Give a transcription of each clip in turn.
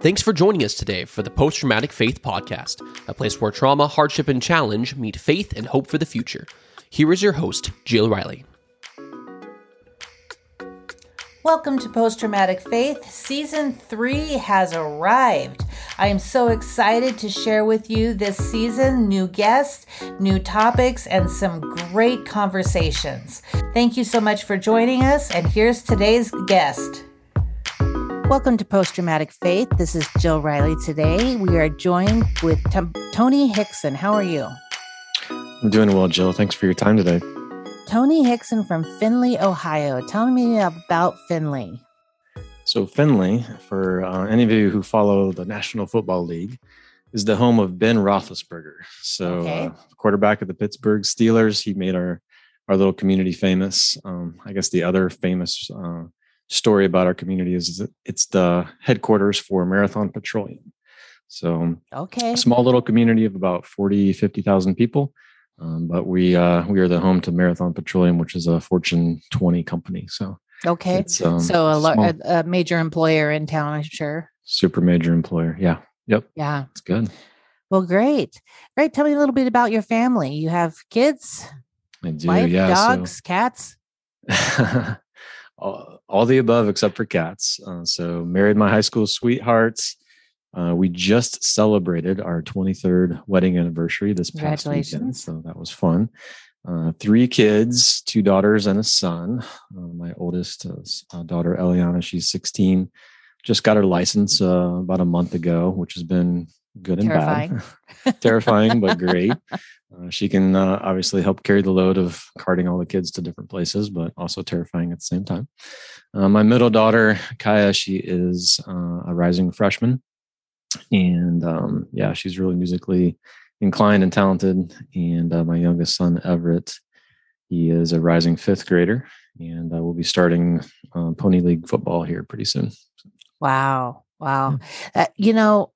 Thanks for joining us today for the Post Traumatic Faith Podcast, a place where trauma, hardship, and challenge meet faith and hope for the future. Here is your host, Jill Riley. Welcome to Post Traumatic Faith. Season 3 has arrived. I am so excited to share with you this season new guests, new topics, and some great conversations. Thank you so much for joining us, and here's today's guest. Welcome to Post Traumatic Faith. This is Jill Riley today. We are joined with T- Tony Hickson. How are you? I'm doing well, Jill. Thanks for your time today. Tony Hickson from Findlay, Ohio. Tell me about Findlay. So, Findlay, for uh, any of you who follow the National Football League, is the home of Ben Roethlisberger. So, okay. uh, quarterback of the Pittsburgh Steelers. He made our our little community famous. Um, I guess the other famous uh, story about our community is it's the headquarters for Marathon Petroleum. So, okay, small little community of about 40, 50,000 people. Um, but we uh, we are the home to Marathon Petroleum, which is a Fortune 20 company. So okay, um, so a, a, a, major employer in town, I'm sure. Super major employer, yeah, yep, yeah, it's good. Well, great, great. Tell me a little bit about your family. You have kids, I do, wife, yeah, dogs, so. cats. all, all, the above except for cats. Uh, so married my high school sweethearts. Uh, we just celebrated our 23rd wedding anniversary this past weekend, so that was fun. Uh, three kids, two daughters and a son. Uh, my oldest uh, daughter, Eliana, she's 16, just got her license uh, about a month ago, which has been good and Terrifying. bad. Terrifying, but great. Uh, she can obviously help carry the load of carting all the kids to different places, but also terrifying at the same time. my middle daughter, Kaya, she is a rising freshman and um, yeah, she's really musically inclined and talented. And uh, my youngest son, Everett, he is a rising fifth grader, and uh, we'll be starting Pony League football here pretty soon. Wow. Wow. Uh, you know,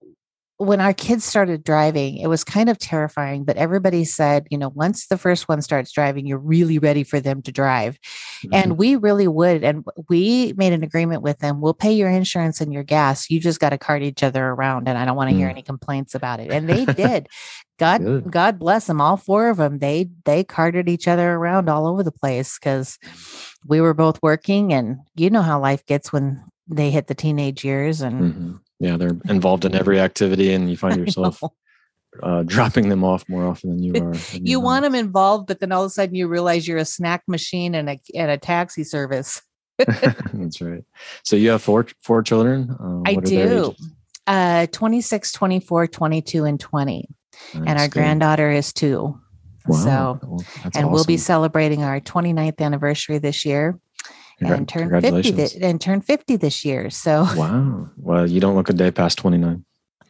when our kids started driving, it was kind of terrifying, but everybody said, you know, once the first one starts driving, you're really ready for them to drive. Mm-hmm. And we really would. And we made an agreement with them we'll pay your insurance and your gas. You just got to cart each other around. And I don't want to mm. hear any complaints about it. And they did. God, Good. God bless them. All four of them, they they carted each other around all over the place because we were both working, and you know how life gets when they hit the teenage years, and mm-hmm yeah they're involved in every activity and you find yourself uh, dropping them off more often than you are than you, you want them involved but then all of a sudden you realize you're a snack machine and a, and a taxi service. That's right. So you have four four children uh, i do. uh 26 24 22 and 20 that's and our good. granddaughter is two. Wow. so well, and awesome. we'll be celebrating our 29th anniversary this year and turn 50 th- and turned 50 this year. So wow. Well, you don't look a day past 29.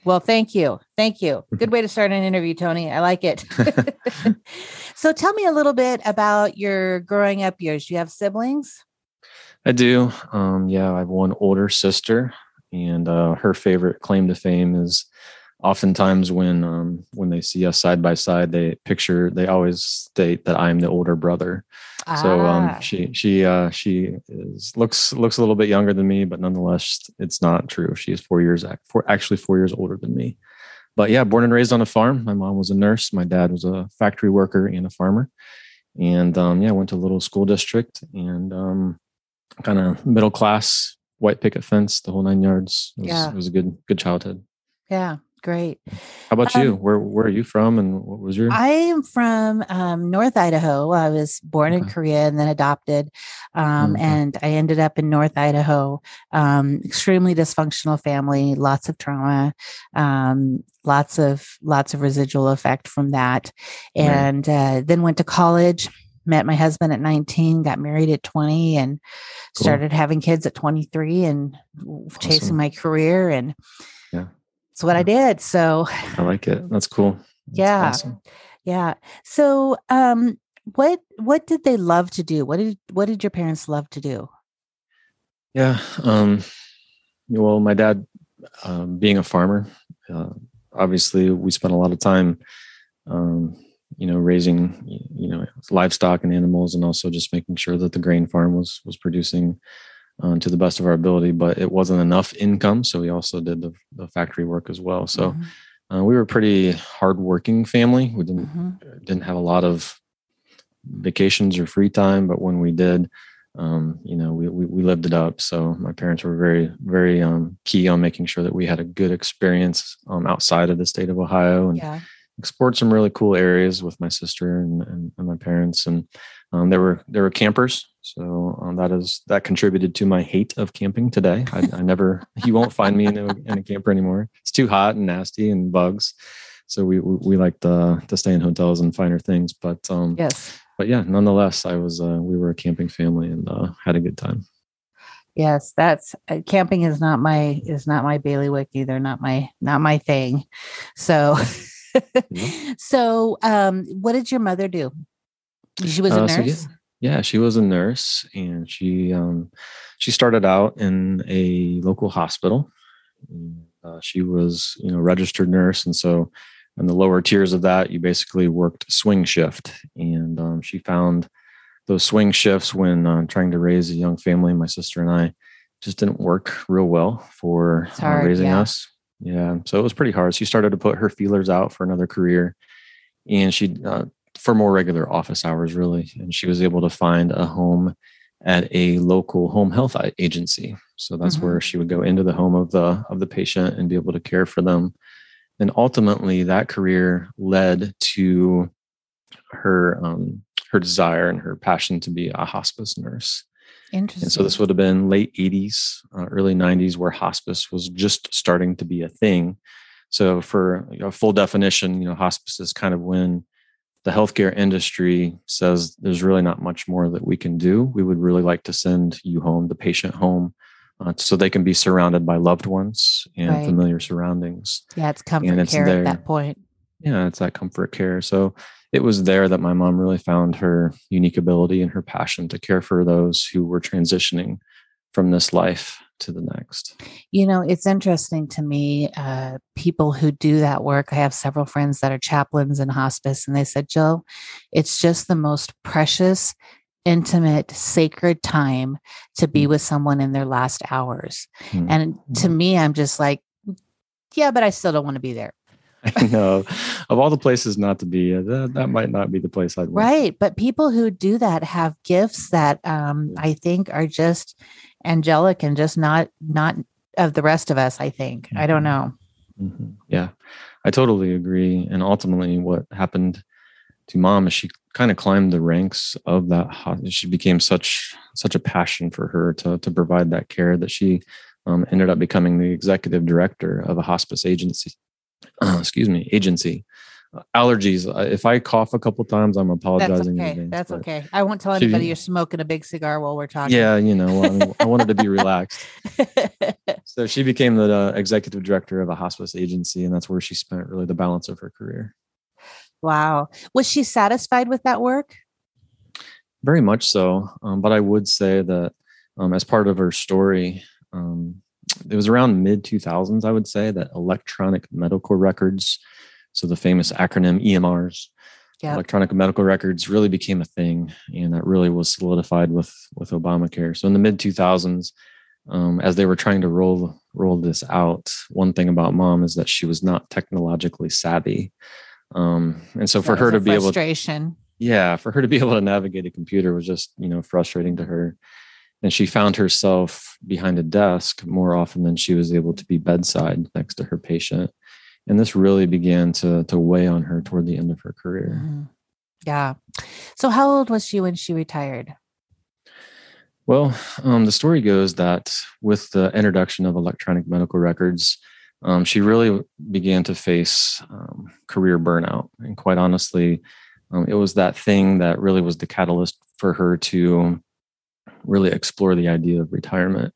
Well, thank you. Thank you. Good way to start an interview, Tony. I like it. so tell me a little bit about your growing up years. Do You have siblings? I do. Um, yeah, I have one older sister, and uh, her favorite claim to fame is oftentimes when um, when they see us side by side, they picture they always state that I'm the older brother. Ah. So um, ah. she she uh, she is looks looks a little bit younger than me, but nonetheless, it's not true. She is four years four actually four years older than me. But yeah, born and raised on a farm. My mom was a nurse. My dad was a factory worker and a farmer. And um, yeah, went to a little school district and um, kind of middle class, white picket fence, the whole nine yards. It was, yeah. it was a good good childhood. Yeah, Great. How about um, you? Where where are you from, and what was your? I am from um, North Idaho. I was born okay. in Korea and then adopted, um, okay. and I ended up in North Idaho. Um, extremely dysfunctional family, lots of trauma, um, lots of lots of residual effect from that, and right. uh, then went to college. Met my husband at 19, got married at 20, and cool. started having kids at 23 and awesome. chasing my career and that's what I did. So I like it. That's cool. That's yeah. Awesome. Yeah. So um what what did they love to do? What did what did your parents love to do? Yeah. Um well my dad um being a farmer, uh, obviously we spent a lot of time um you know raising you know livestock and animals and also just making sure that the grain farm was was producing uh, to the best of our ability, but it wasn't enough income. So we also did the, the factory work as well. So mm-hmm. uh, we were a pretty hardworking family. We didn't mm-hmm. didn't have a lot of vacations or free time, but when we did, um, you know, we, we, we lived it up. So my parents were very very um, key on making sure that we had a good experience um, outside of the state of Ohio and yeah. explored some really cool areas with my sister and, and, and my parents. And um, there were there were campers so um, that is that contributed to my hate of camping today. I, I never, you won't find me in a, in a, camper anymore. It's too hot and nasty and bugs. So we we, we like to to stay in hotels and finer things. But um, yes, but yeah, nonetheless, I was uh, we were a camping family and uh, had a good time. Yes, that's uh, camping is not my is not my bailiwick either. Not my not my thing. So. so um what did your mother do she was a uh, nurse so yeah yeah, she was a nurse, and she um, she started out in a local hospital. Uh, she was, you know, registered nurse, and so in the lower tiers of that, you basically worked swing shift, and um, she found those swing shifts when uh, trying to raise a young family. My sister and I just didn't work real well for uh, hard, uh, raising yeah. us. Yeah, so it was pretty hard. She started to put her feelers out for another career, and she uh, for more regular office hours, really. And she was able to find a home at a local home health agency. So that's mm-hmm. where she would go into the home of the of the patient and be able to care for them. And ultimately, that career led to her um, her desire and her passion to be a hospice nurse. Interesting. And so this would have been late 80s, uh, early 90s, where hospice was just starting to be a thing. So for you know, full definition, you know, hospice is kind of when the healthcare industry says there's really not much more that we can do. We would really like to send you home, the patient home, uh, so they can be surrounded by loved ones and right. familiar surroundings. Yeah, it's comfort it's care there. at that point. Yeah, it's that comfort care. So it was there that my mom really found her unique ability and her passion to care for those who were transitioning from this life to the next. You know, it's interesting to me, uh, people who do that work. I have several friends that are chaplains in hospice, and they said, Jill, it's just the most precious, intimate, sacred time to be mm. with someone in their last hours. Mm. And to mm. me, I'm just like, yeah, but I still don't want to be there. I know. Of all the places not to be, uh, that, that might not be the place I'd want. Right. But people who do that have gifts that um, I think are just angelic and just not not of the rest of us i think mm-hmm. i don't mm-hmm. know mm-hmm. yeah i totally agree and ultimately what happened to mom is she kind of climbed the ranks of that she became such such a passion for her to to provide that care that she um, ended up becoming the executive director of a hospice agency uh, excuse me agency allergies. If I cough a couple times, I'm apologizing. That's okay. That's okay. I won't tell anybody you're smoking a big cigar while we're talking. Yeah, you know, I, I wanted to be relaxed. so she became the uh, executive director of a hospice agency, and that's where she spent really the balance of her career. Wow. Was she satisfied with that work? Very much so. Um, but I would say that um, as part of her story, um, it was around mid 2000s, I would say, that electronic medical records so the famous acronym EMRs, yep. electronic medical records, really became a thing, and that really was solidified with with Obamacare. So in the mid 2000s, um, as they were trying to roll roll this out, one thing about mom is that she was not technologically savvy, um, and so for her to be able, to, yeah, for her to be able to navigate a computer was just you know frustrating to her. And she found herself behind a desk more often than she was able to be bedside next to her patient and this really began to to weigh on her toward the end of her career. Mm-hmm. Yeah. So how old was she when she retired? Well, um, the story goes that with the introduction of electronic medical records, um, she really began to face um, career burnout. And quite honestly, um, it was that thing that really was the catalyst for her to really explore the idea of retirement.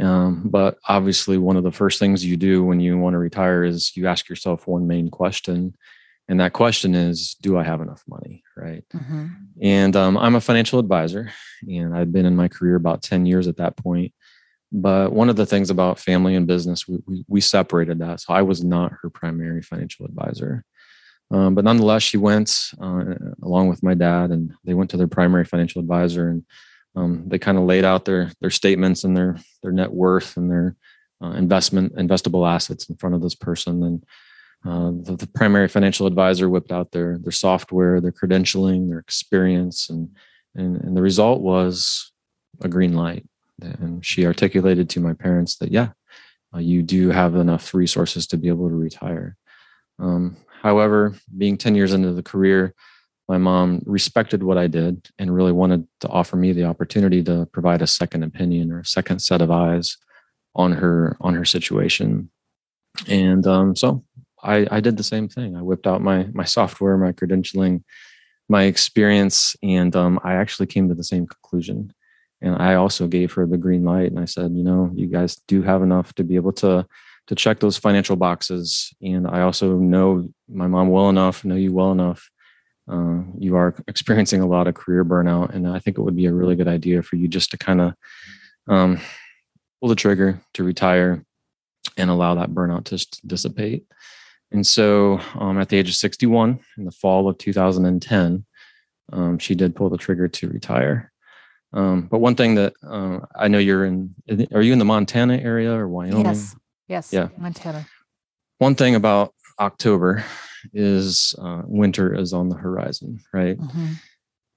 Um, but obviously, one of the first things you do when you want to retire is you ask yourself one main question. And that question is, do I have enough money? Right. Mm-hmm. And um, I'm a financial advisor, and I've been in my career about 10 years at that point. But one of the things about family and business, we, we, we separated that. So I was not her primary financial advisor. Um, but nonetheless, she went uh, along with my dad, and they went to their primary financial advisor. And um, they kind of laid out their their statements and their their net worth and their uh, investment investable assets in front of this person. And uh, the, the, primary financial advisor whipped out their their software their credentialing their experience and and, and the result was a green light. And she articulated to my parents that yeah uh, you do have enough resources to be able to retire. Um, however being 10 years into the career my mom respected what I did and really wanted to offer me the opportunity to provide a second opinion or a second set of eyes on her on her situation. And um, so I, I did the same thing. I whipped out my my software, my credentialing, my experience, and um, I actually came to the same conclusion. And I also gave her the green light, and I said, you know, you guys do have enough to be able to to check those financial boxes. And I also know my mom well enough, know you well enough uh, you are experiencing a lot of career burnout, and I think it would be a really good idea for you just to kind of um, pull the trigger to retire and allow that burnout to dissipate. And so, um, at the age of 61, in the fall of 2010, um, she did pull the trigger to retire. Um, but one thing that uh, I know you're in, are you in the Montana area or Wyoming? Yes. Yes. Yeah. Montana. One thing about October is uh, winter is on the horizon, right? Mm-hmm.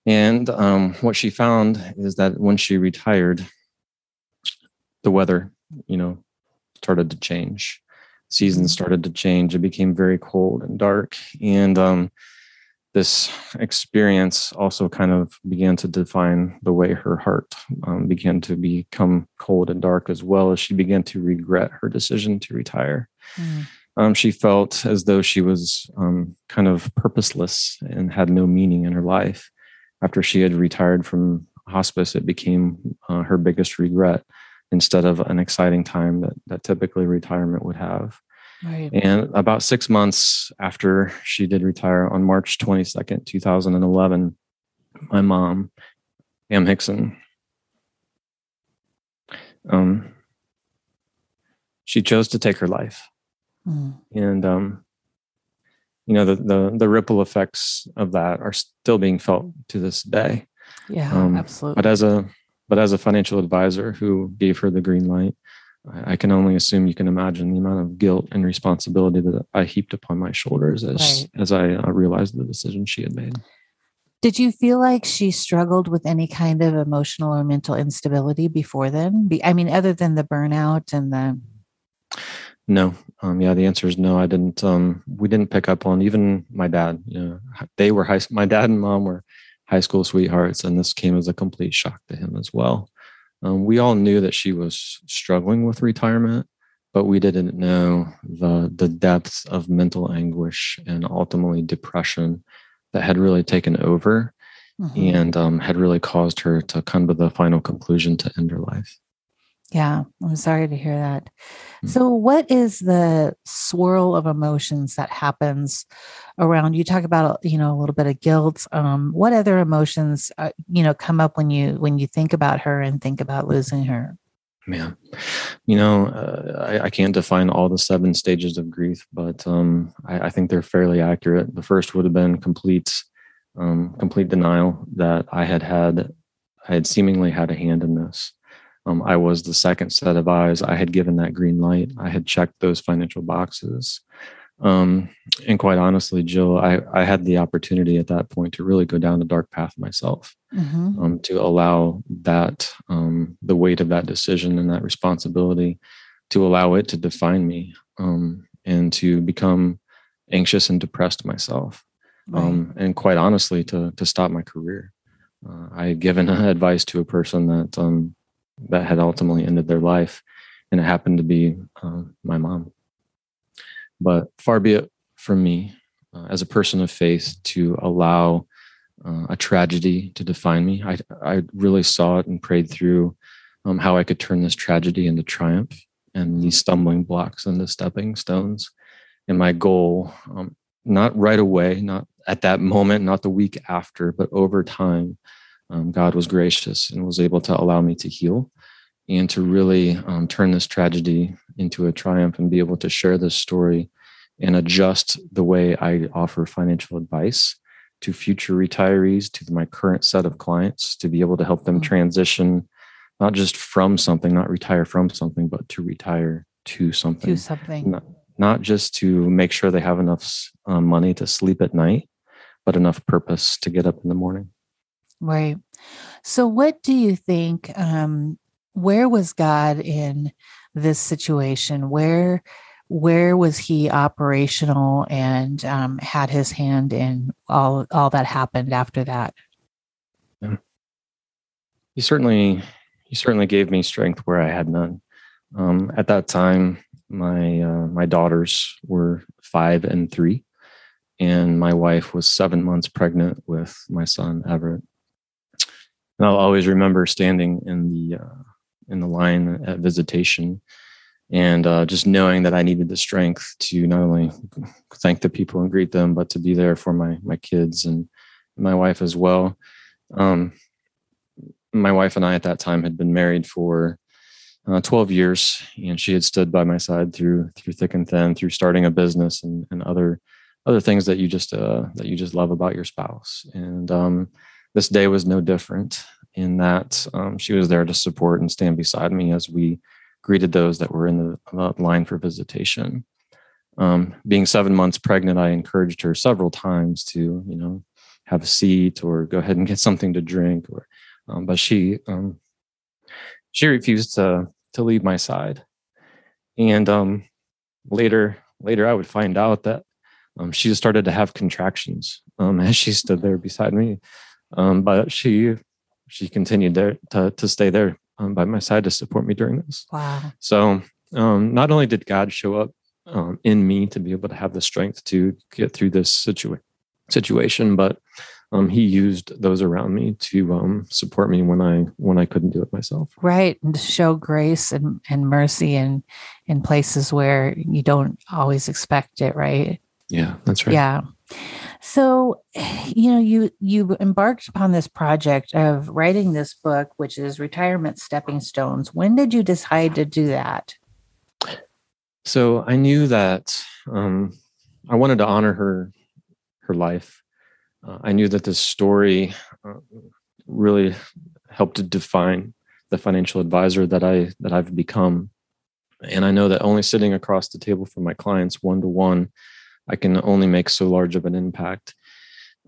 And um, what she found is that when she retired, the weather, you know, started to change. Seasons mm-hmm. started to change. It became very cold and dark. And um, this experience also kind of began to define the way her heart um, began to become cold and dark, as well as she began to regret her decision to retire. Mm um, she felt as though she was um, kind of purposeless and had no meaning in her life. After she had retired from hospice, it became uh, her biggest regret instead of an exciting time that, that typically retirement would have. Right. And about six months after she did retire on March 22nd, 2011, my mom, Pam Hickson, um, she chose to take her life. Mm. And um, you know the, the the ripple effects of that are still being felt to this day. Yeah, um, absolutely. But as a but as a financial advisor who gave her the green light, I, I, can only assume you can imagine the amount of guilt and responsibility that I heaped upon my shoulders as right. as I uh, realized the decision she had made. Did you feel like she struggled with any kind of emotional or mental instability before then? I mean, other than the burnout and the no. Um, yeah, the answer is no. I didn't. Um, we didn't pick up on even my dad. You know, they were high. My dad and mom were high school sweethearts, and this came as a complete shock to him as well. Um, we all knew that she was struggling with retirement, but we didn't know the the depth of mental anguish and ultimately depression that had really taken over, mm-hmm. and um, had really caused her to come to the final conclusion to end her life. Yeah, I'm sorry to hear that. Mm-hmm. So, what is the swirl of emotions that happens around? You talk about, you know, a little bit of guilt. Um, what other emotions, uh, you know, come up when you when you think about her and think about losing her? Man, you know, uh, I, I, can't define all the seven stages of grief, but um, I, I, think they're fairly accurate. The first would have been complete, um, complete denial that I had had, I had seemingly had a hand in this. Um, I was the second set of eyes. I had given that green light. I had checked those financial boxes. Um, and quite honestly, Jill, I, I had the opportunity at that point to really go down the dark path myself, mm-hmm. um, to allow that, um, the weight of that decision and that responsibility, to allow it to define me um, and to become anxious and depressed myself. Right. Um, and quite honestly, to, to stop my career. Uh, I had given advice to a person that um, that had ultimately ended their life. And it happened to be uh, my mom. But far be it from me uh, as a person of faith to allow uh, a tragedy to define me. I, I really saw it and prayed through um, how I could turn this tragedy into triumph and these stumbling blocks into stepping stones. And my goal, um, not right away, not at that moment, not the week after, but over time, um, God was gracious and was able to allow me to heal and to really um, turn this tragedy into a triumph and be able to share this story and adjust the way I offer financial advice to future retirees, to my current set of clients, to be able to help them mm-hmm. transition not just from something, not retire from something, but to retire to something. To something. Not, not just to make sure they have enough um, money to sleep at night, but enough purpose to get up in the morning. Right. So, what do you think? Um, where was God in this situation? Where where was he operational and um, had his hand in all all that happened after that? Yeah. He certainly he certainly gave me strength where I had none. Um, at that time, my uh, my daughters were five and three, and my wife was seven months pregnant with my son Everett. And I'll always remember standing in the uh, in the line at visitation, and uh, just knowing that I needed the strength to not only thank the people and greet them, but to be there for my my kids and my wife as well. Um, my wife and I at that time had been married for uh, 12 years, and she had stood by my side through through thick and thin, through starting a business and, and other other things that you just uh, that you just love about your spouse. And um, this day was no different in that um, she was there to support and stand beside me as we greeted those that were in the line for visitation. Um, being seven months pregnant, I encouraged her several times to, you know, have a seat or go ahead and get something to drink or um, but she um, she refused to to leave my side. And um, later later, I would find out that um, she started to have contractions as she stood there beside me. Um, but she she continued there to to stay there um, by my side to support me during this. Wow! So um, not only did God show up um, in me to be able to have the strength to get through this situa- situation, but um, he used those around me to um, support me when I when I couldn't do it myself. Right, and to show grace and, and mercy in in places where you don't always expect it. Right. Yeah, that's right. Yeah. So, you know, you you embarked upon this project of writing this book, which is Retirement Stepping Stones. When did you decide to do that? So I knew that um, I wanted to honor her her life uh, I knew that this story uh, really helped to define the financial advisor that I that I've become. And I know that only sitting across the table from my clients one to one, I can only make so large of an impact.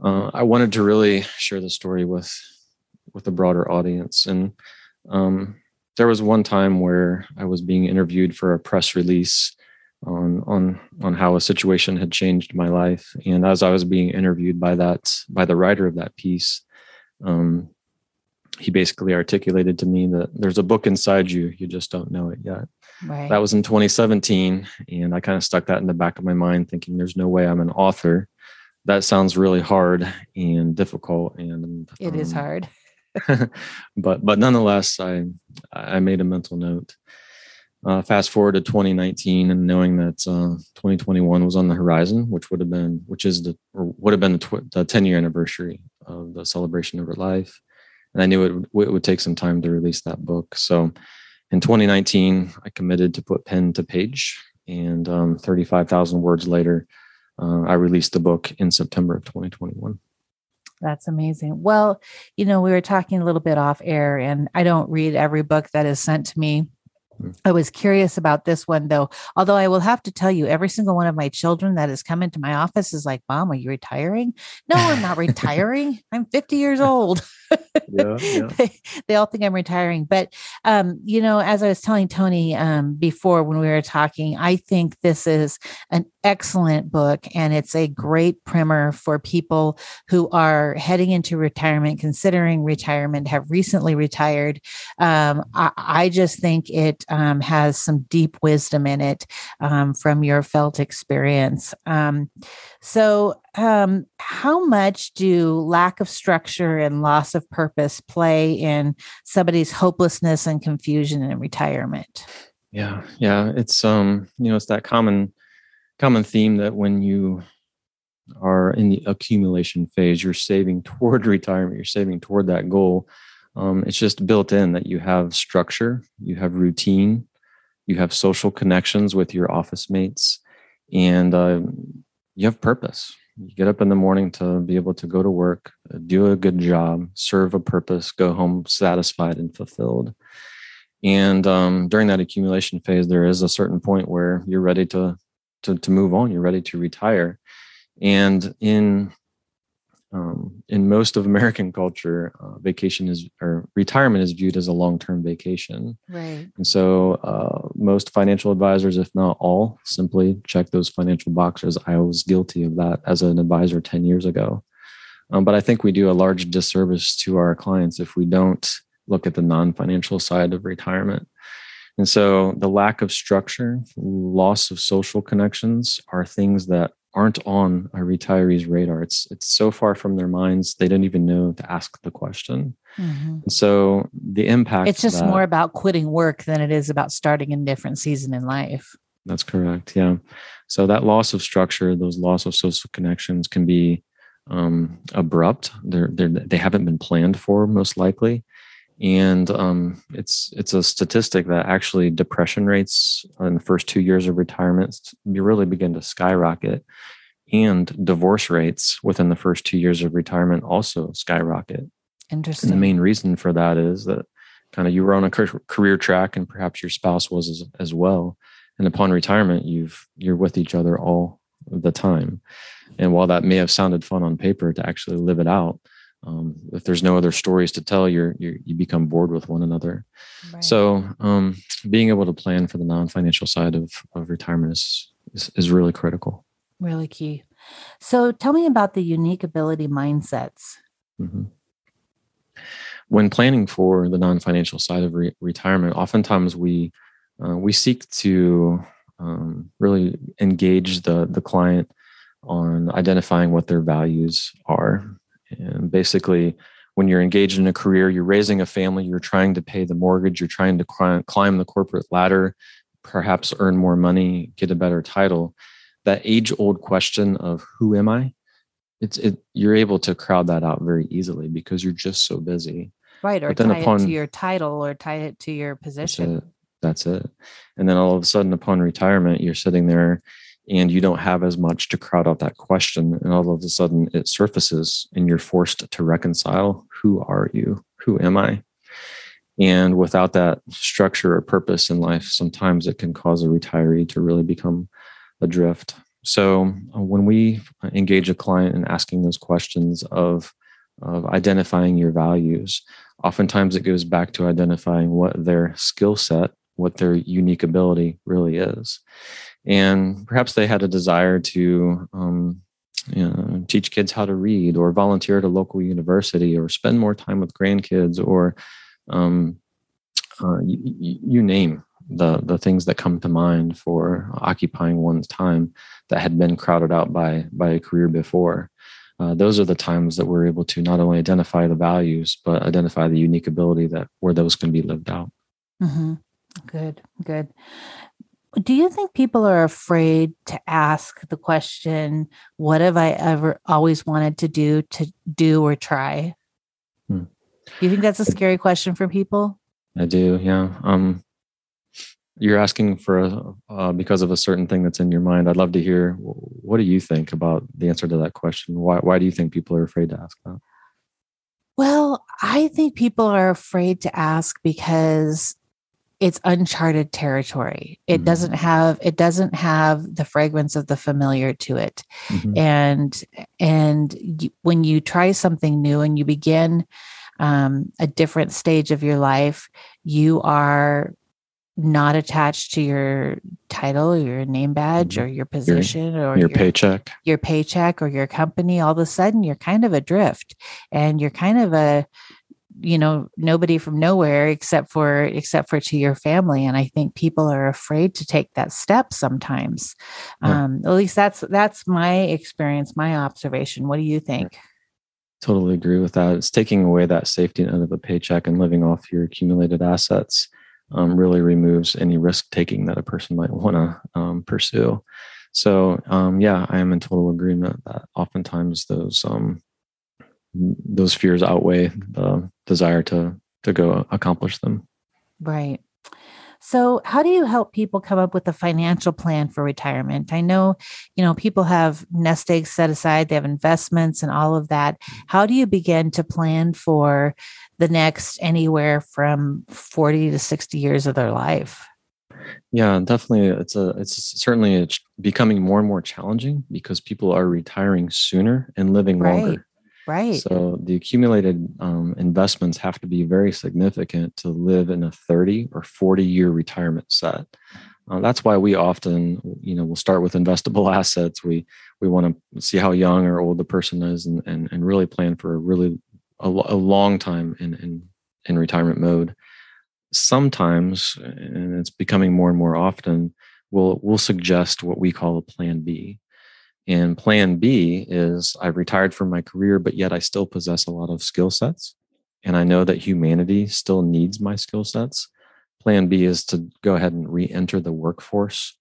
Uh, I wanted to really share the story with with a broader audience, and um, there was one time where I was being interviewed for a press release on on on how a situation had changed my life. And as I was being interviewed by that by the writer of that piece, um, he basically articulated to me that there's a book inside you, you just don't know it yet. Right. That was in 2017, and I kind of stuck that in the back of my mind, thinking there's no way I'm an author. That sounds really hard and difficult, and it um, is hard. but but nonetheless, I I made a mental note uh, fast forward to 2019 and knowing that uh, 2021 was on the horizon, which would have been, which is the, or would have been the, tw- the 10 year anniversary of the celebration of her life. And I knew it would, it would take some time to release that book. So in 2019, I committed to put pen to page. And um, 35,000 words later, uh, I released the book in September of 2021. That's amazing. Well, you know, we were talking a little bit off air, and I don't read every book that is sent to me I was curious about this one though. Although I will have to tell you, every single one of my children that has come into my office is like, Mom, are you retiring? No, I'm not retiring. I'm 50 years old. Yeah, yeah. They, they, all think I'm retiring. But, um, you know, as I was telling Tony um, before when we were talking, I think this is an excellent book and it's a great primer for people who are heading into retirement, considering retirement, have recently retired. Um, I, I, just think it um, has some deep wisdom in it um, from your felt experience. Um, so, um, how much do lack of structure and loss of purpose play in somebody's hopelessness and confusion in retirement? Yeah, yeah, it's um, you know, it's that common common theme that when you are in the accumulation phase, you're saving toward retirement, you're saving toward that goal. Um, it's just built in that you have structure, you have routine, you have social connections with your office mates, and uh, you have purpose. You get up in the morning to be able to go to work, do a good job, serve a purpose, go home satisfied and fulfilled. And um, during that accumulation phase, there is a certain point where you're ready to, to, to move on. You're ready to retire. And in um, in most of American culture, uh, vacation is or retirement is viewed as a long term vacation. Right. And so, uh, most financial advisors, if not all, simply check those financial boxes. I was guilty of that as an advisor 10 years ago. Um, but I think we do a large disservice to our clients if we don't look at the non financial side of retirement. And so, the lack of structure, loss of social connections are things that aren't on a retiree's radar. It's it's so far from their minds they don't even know to ask the question. Mm-hmm. So the impact. It's just that, more about quitting work than it is about starting a different season in life. That's correct. Yeah. So that loss of structure, those loss of social connections, can be um, abrupt. They're, they're they haven't been planned for most likely, and um, it's it's a statistic that actually depression rates in the first two years of retirement really begin to skyrocket. And divorce rates within the first two years of retirement also skyrocket. Interesting and the main reason for that is that kind of you were on a career track and perhaps your spouse was as, as well. And upon retirement you've you're with each other all the time. And while that may have sounded fun on paper to actually live it out um, if there's no other stories to tell you're, you're you become bored with one another. Right. so um, being able to plan for the non-financial side of, of retirement is, is, is really critical. Really key. So tell me about the unique ability mindsets. Mm-hmm. when planning for the non-financial side of re- retirement oftentimes we uh, we seek to um, really engage the the client on identifying what their values are and basically, when you're engaged in a career, you're raising a family, you're trying to pay the mortgage, you're trying to climb the corporate ladder, perhaps earn more money, get a better title. That age old question of who am I? It's it you're able to crowd that out very easily because you're just so busy. Right. Or tie upon, it to your title or tie it to your position. That's it. That's it. And then all of a sudden upon retirement, you're sitting there and you don't have as much to crowd out that question and all of a sudden it surfaces and you're forced to reconcile who are you? Who am i? And without that structure or purpose in life sometimes it can cause a retiree to really become adrift. So uh, when we engage a client in asking those questions of of identifying your values oftentimes it goes back to identifying what their skill set what their unique ability really is and perhaps they had a desire to um, you know, teach kids how to read or volunteer at a local university or spend more time with grandkids or um, uh, you, you, name the the things that come to mind for occupying one's time that had been crowded out by by a career before. Uh, those are the times that we're able to not only identify the values but identify the unique ability that where those can be lived out. Mm-hmm. Good, good. Do you think people are afraid to ask the question, what have I ever always wanted to do to do or try? Hmm. Do you think that's a scary question for people? I do, yeah. Um, you're asking for a, uh, because of a certain thing that's in your mind. I'd love to hear what do you think about the answer to that question? Why why do you think people are afraid to ask that? Well, I think people are afraid to ask because it's uncharted territory it mm-hmm. doesn't have it doesn't have the fragrance of the familiar to it mm-hmm. and and when you try something new and you begin um, a different stage of your life you are not attached to your title or your name badge mm-hmm. or your position your, or your, your paycheck your paycheck or your company all of a sudden you're kind of adrift and you're kind of a you know nobody from nowhere except for except for to your family. And i think people are afraid to take that step sometimes. Yeah. um at least that's that's my experience my observation. What do you think? Totally agree with that. It's taking away that safety net of a paycheck and living off your accumulated assets um, really removes any risk taking that a person might want to um, pursue. So um, yeah i am in total agreement that oftentimes those um, those fears outweigh the desire to to go accomplish them right So, how do you help people come up with a financial plan for retirement? I know, you know, people have nest eggs set aside, they have investments and all of that. How do you begin to plan for the next anywhere from 40 to 60 years of their life? Yeah, definitely. It's a it's certainly it's becoming more and more challenging because people are retiring sooner and living Right. longer. Right. So the accumulated um, investments have to be very significant to live in a 30 or 40 year retirement set. Uh, that's why we often, you know, we'll start with investable assets. We we want to see how young or old the person is, and and, and really plan for a really a, a long time in, in in retirement mode. Sometimes, and it's becoming more and more often, we'll we'll suggest what we call a plan B. And plan B is I've retired from my career, but yet I still possess a lot of skill sets. And I know that humanity still needs my skill sets. Plan B is to go ahead and re enter the workforce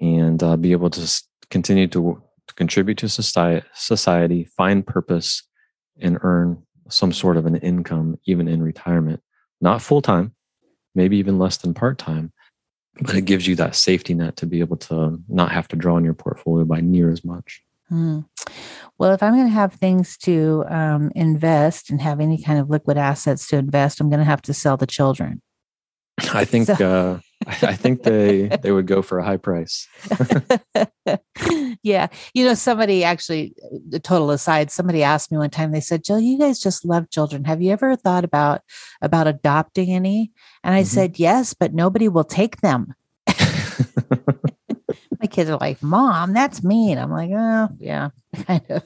and uh, be able to continue to, to contribute to society, society, find purpose, and earn some sort of an income, even in retirement. Not full time, maybe even less than part time, but it gives you that safety net to be able to not have to draw on your portfolio by near as much. Hmm. Well, if I'm going to have things to um, invest and have any kind of liquid assets to invest, I'm going to have to sell the children. I think So- uh, I think they they would go for a high price. yeah. You know, somebody actually, a total aside, somebody asked me one time, they said, Jill, you guys just love children. Have you ever thought about about adopting any? And I Mhm. said, yes, but nobody will take them. My kids are like, Mom, that's mean. I'm like, oh, yeah, kind of.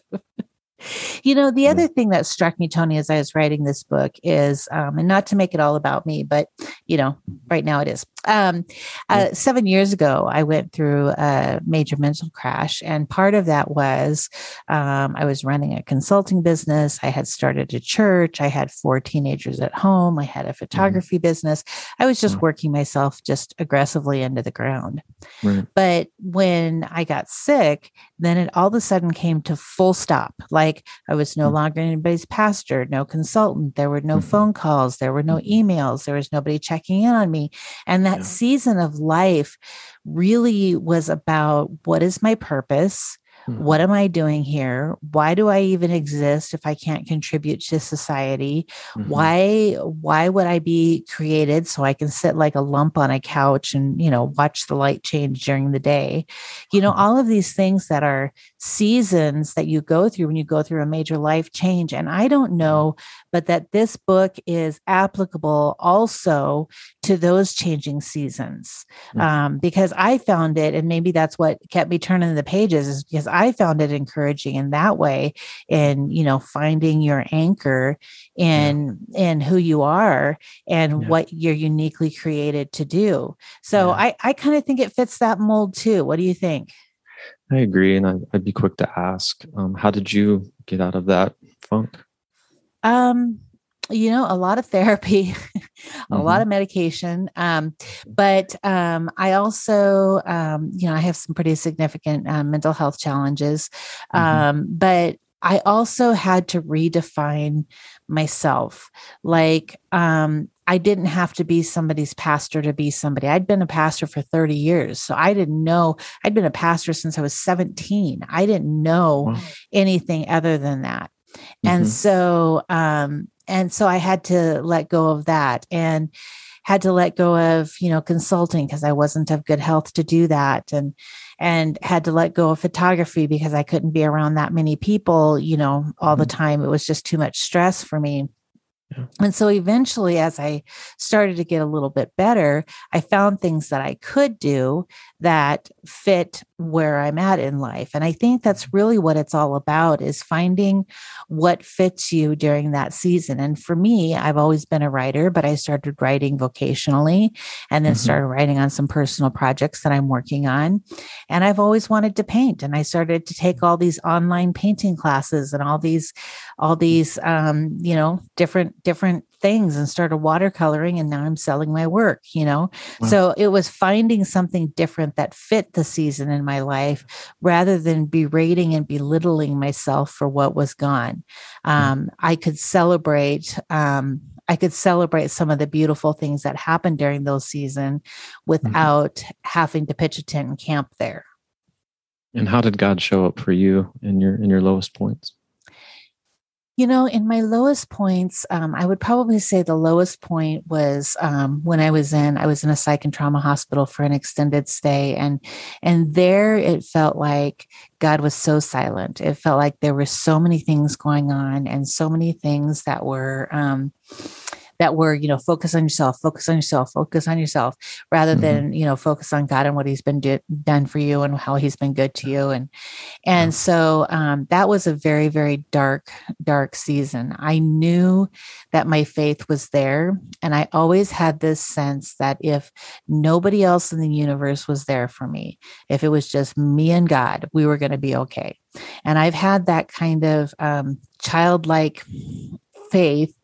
You know, the other thing that struck me, Tony, as I was writing this book is, um, and not to make it all about me, but, you know, right now it is. Um, uh, seven years ago, I went through a major mental crash. And part of that was um, I was running a consulting business. I had started a church. I had four teenagers at home. I had a photography business. I was just Wow. working myself just aggressively into the ground. Right. But when I got sick, then it all of a sudden came to full stop. Like I was no Mm. longer anybody's pastor, no consultant. There were no Mhm. phone calls. There were no Mhm. emails. There was nobody checking in on me. And that Yeah. season of life really was about what is my purpose? What am I doing here? Why do I even exist if I can't contribute to society? Mhm. why why would i be created so i can sit like a lump on a couch and you know watch the light change during the day you know Mhm. all of these things that are seasons that you go through when you go through a major life change and i don't know but that this book is applicable also to those changing seasons Mhm. um, because i found it and maybe that's what kept me turning the pages is because i found it encouraging in that way in you know finding your anchor in in who you are and Yeah. what you're uniquely created to do so Yeah. i i kind of think it fits that mold too what do you think I agree, and I, I'd be quick to ask, um, how did you get out of that funk? um you know a lot of therapy a lot Mhm. of medication um but um i also um you know i have some pretty significant um, mental health challenges Mhm. um but i also had to redefine myself like um I didn't have to be somebody's pastor to be somebody. I'd been a pastor for 30 years. So I didn't know, I'd been a pastor since I was 17. I didn't know Wow. anything other than that. And Mhm. so, um, and so I had to let go of that and had to let go of, you know, consulting because I wasn't of good health to do that. And, and had to let go of photography because I couldn't be around that many people, you know, all the Mhm. time. It was just too much stress for me. Yeah. And so eventually, as I started to get a little bit better, I found things that I could do that fit where I'm at in life. And I think that's really what it's all about is finding what fits you during that season. And for me, I've always been a writer, but I started writing vocationally and then Mhm. started writing on some personal projects that I'm working on. And I've always wanted to paint. And I started to take all these online painting classes and all these all these um, you know different different things and started watercoloring and now I'm selling my work, you know? Wow. So it was finding something different that fit the season in my life rather than berating and belittling myself for what was gone. Hmm. Um, I could celebrate um, I could celebrate some of the beautiful things that happened during those season mm-hmm. without mm-hmm. having to pitch a tent and camp there. And how did God show up for you in your in your lowest points? You know, in my lowest points, um, I would probably say the lowest point was um, when I was in I was in a psych and trauma hospital for an extended stay, and and there it felt like God was so silent. It felt like there were so many things going on and so many things that were. Um, that were you know focus on yourself focus on yourself focus on yourself rather mm-hmm. than you know focus on god and what he's been do- done for you and how he's been good to you. And and so um, that was a very very dark dark season. I knew that my faith was there and i always had this sense that if nobody else in the universe was there for me if it was just me and god we were going to be okay. And i've had that kind of um, childlike faith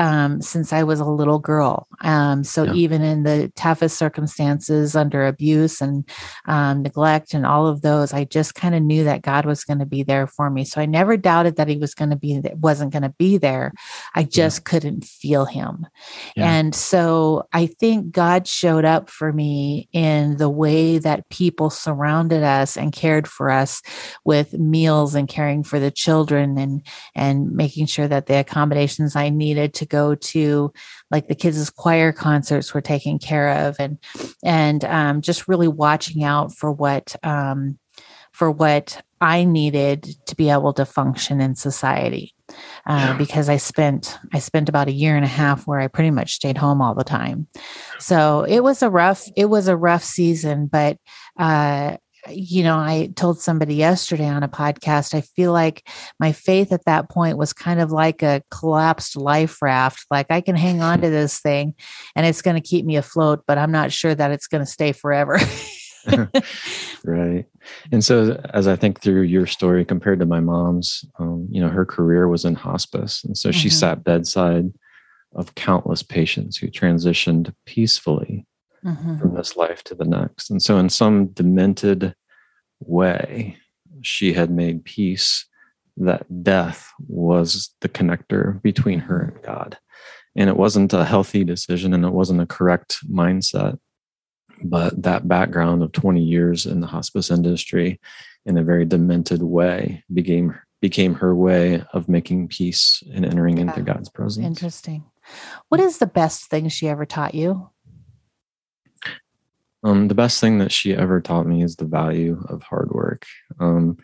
um, since I was a little girl. Um, so yeah. even in the toughest circumstances, under abuse and um, neglect and all of those, I just kind of knew that God was going to be there for me. So I never doubted that He was going to be wasn't going to be there. I just yeah. couldn't feel Him, yeah. and so I think God showed up for me in the way that people surrounded us and cared for us with meals and caring for the children and and making sure that the accommodations I needed to go to like the kids' choir concerts were taken care of and and um, just really watching out for what um, for what I needed to be able to function in society. Uh, because I spent I spent about a year and a half where I pretty much stayed home all the time. So it was a rough it was a rough season, but uh, you know, I told somebody yesterday on a podcast, I feel like my faith at that point was kind of like a collapsed life raft. Like I can hang on to this thing and it's going to keep me afloat, but I'm not sure that it's going to stay forever. right. And so, as I think through your story compared to my mom's, um, you know, her career was in hospice. And so mm-hmm. she sat bedside of countless patients who transitioned peacefully mm-hmm. from this life to the next. And so, in some demented way, she had made peace that death was the connector between her and God. And it wasn't a healthy decision and it wasn't a correct mindset. But that background of 20 years in the hospice industry in a very demented way became became her way of making peace and entering yeah. into God's presence. Interesting. What is the best thing she ever taught you? Um, the best thing that she ever taught me is the value of hard work. Um,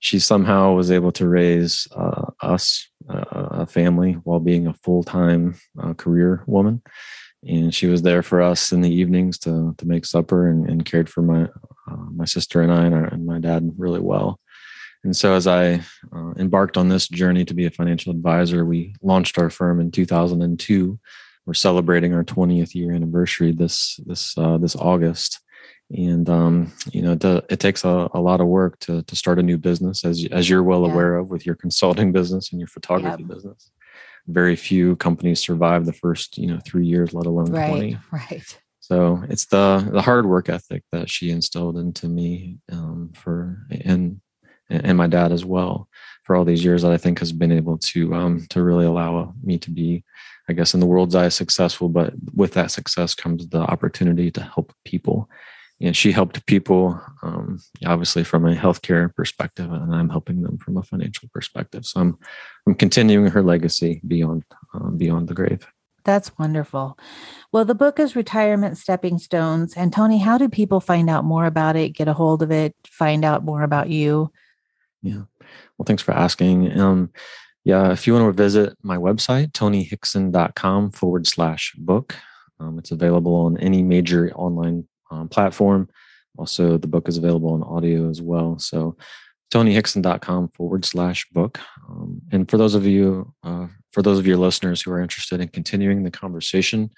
she somehow was able to raise uh, us, uh, a family, while being a full time uh, career woman. And she was there for us in the evenings to to make supper and, and cared for my uh, my sister and I and, our, and, my dad really well. And so, as I uh, embarked on this journey to be a financial advisor, we launched our firm in 2002 we're celebrating our 20th year anniversary this this uh, this August, and um, you know it, it takes a, a, lot of work to to start a new business, as as you're well yeah. aware of with your consulting business and your photography yep. business. Very few companies survive the first you know three years, let alone right, 20. Right. So it's the the hard work ethic that she instilled into me um, for and and my dad as well for all these years that I think has been able to um, to really allow me to be I guess, in the world's eye, successful. But with that success comes the opportunity to help people. And she helped people, um, obviously, from a healthcare perspective, and I'm helping them from a financial perspective. So I'm, I'm continuing her legacy beyond, um, beyond the grave. That's wonderful. Well, the book is Retirement Stepping Stones. And Tony, how do people find out more about it, get a hold of it, find out more about you? Yeah. Well, thanks for asking. Um, yeah, if you want to visit my website, tonyhickson.com forward slash book, um, it's available on any major online um, platform. Also, the book is available on audio as well. So, tonyhickson.com forward slash book. Um, and for those of you, uh, for those of your listeners who are interested in continuing the conversation,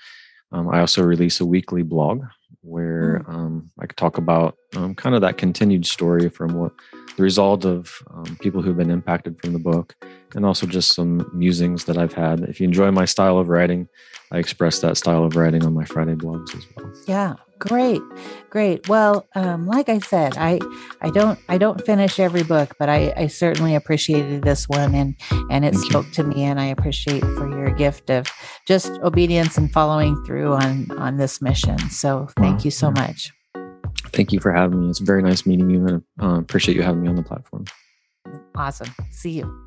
um, I also release a weekly blog where mm. um, I could talk about um, kind of that continued story from what the result of um, people who've been impacted from the book and also just some musings that I've had. If you enjoy my style of writing, I express that style of writing on my Friday blogs as well. Yeah, great, great. Well, um, like I said, I I don't I don't finish every book, but I, I certainly appreciated this one, and and it Thank you. spoke to me, and I appreciate for your gift of just obedience and following through on on this mission. So thank Wow, you so yeah. much. Thank you for having me. It's very nice meeting you, and uh, appreciate you having me on the platform. Awesome. See you.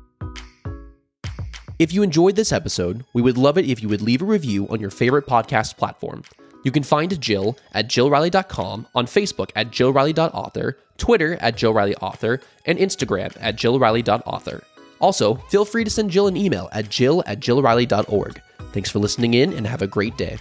If you enjoyed this episode, we would love it if you would leave a review on your favorite podcast platform. You can find Jill at jillriley.com, on Facebook at jillriley.author, Twitter at jillrileyauthor, and Instagram at jillriley.author. Also, feel free to send Jill an email at jill at jillriley.org. Thanks for listening in and have a great day.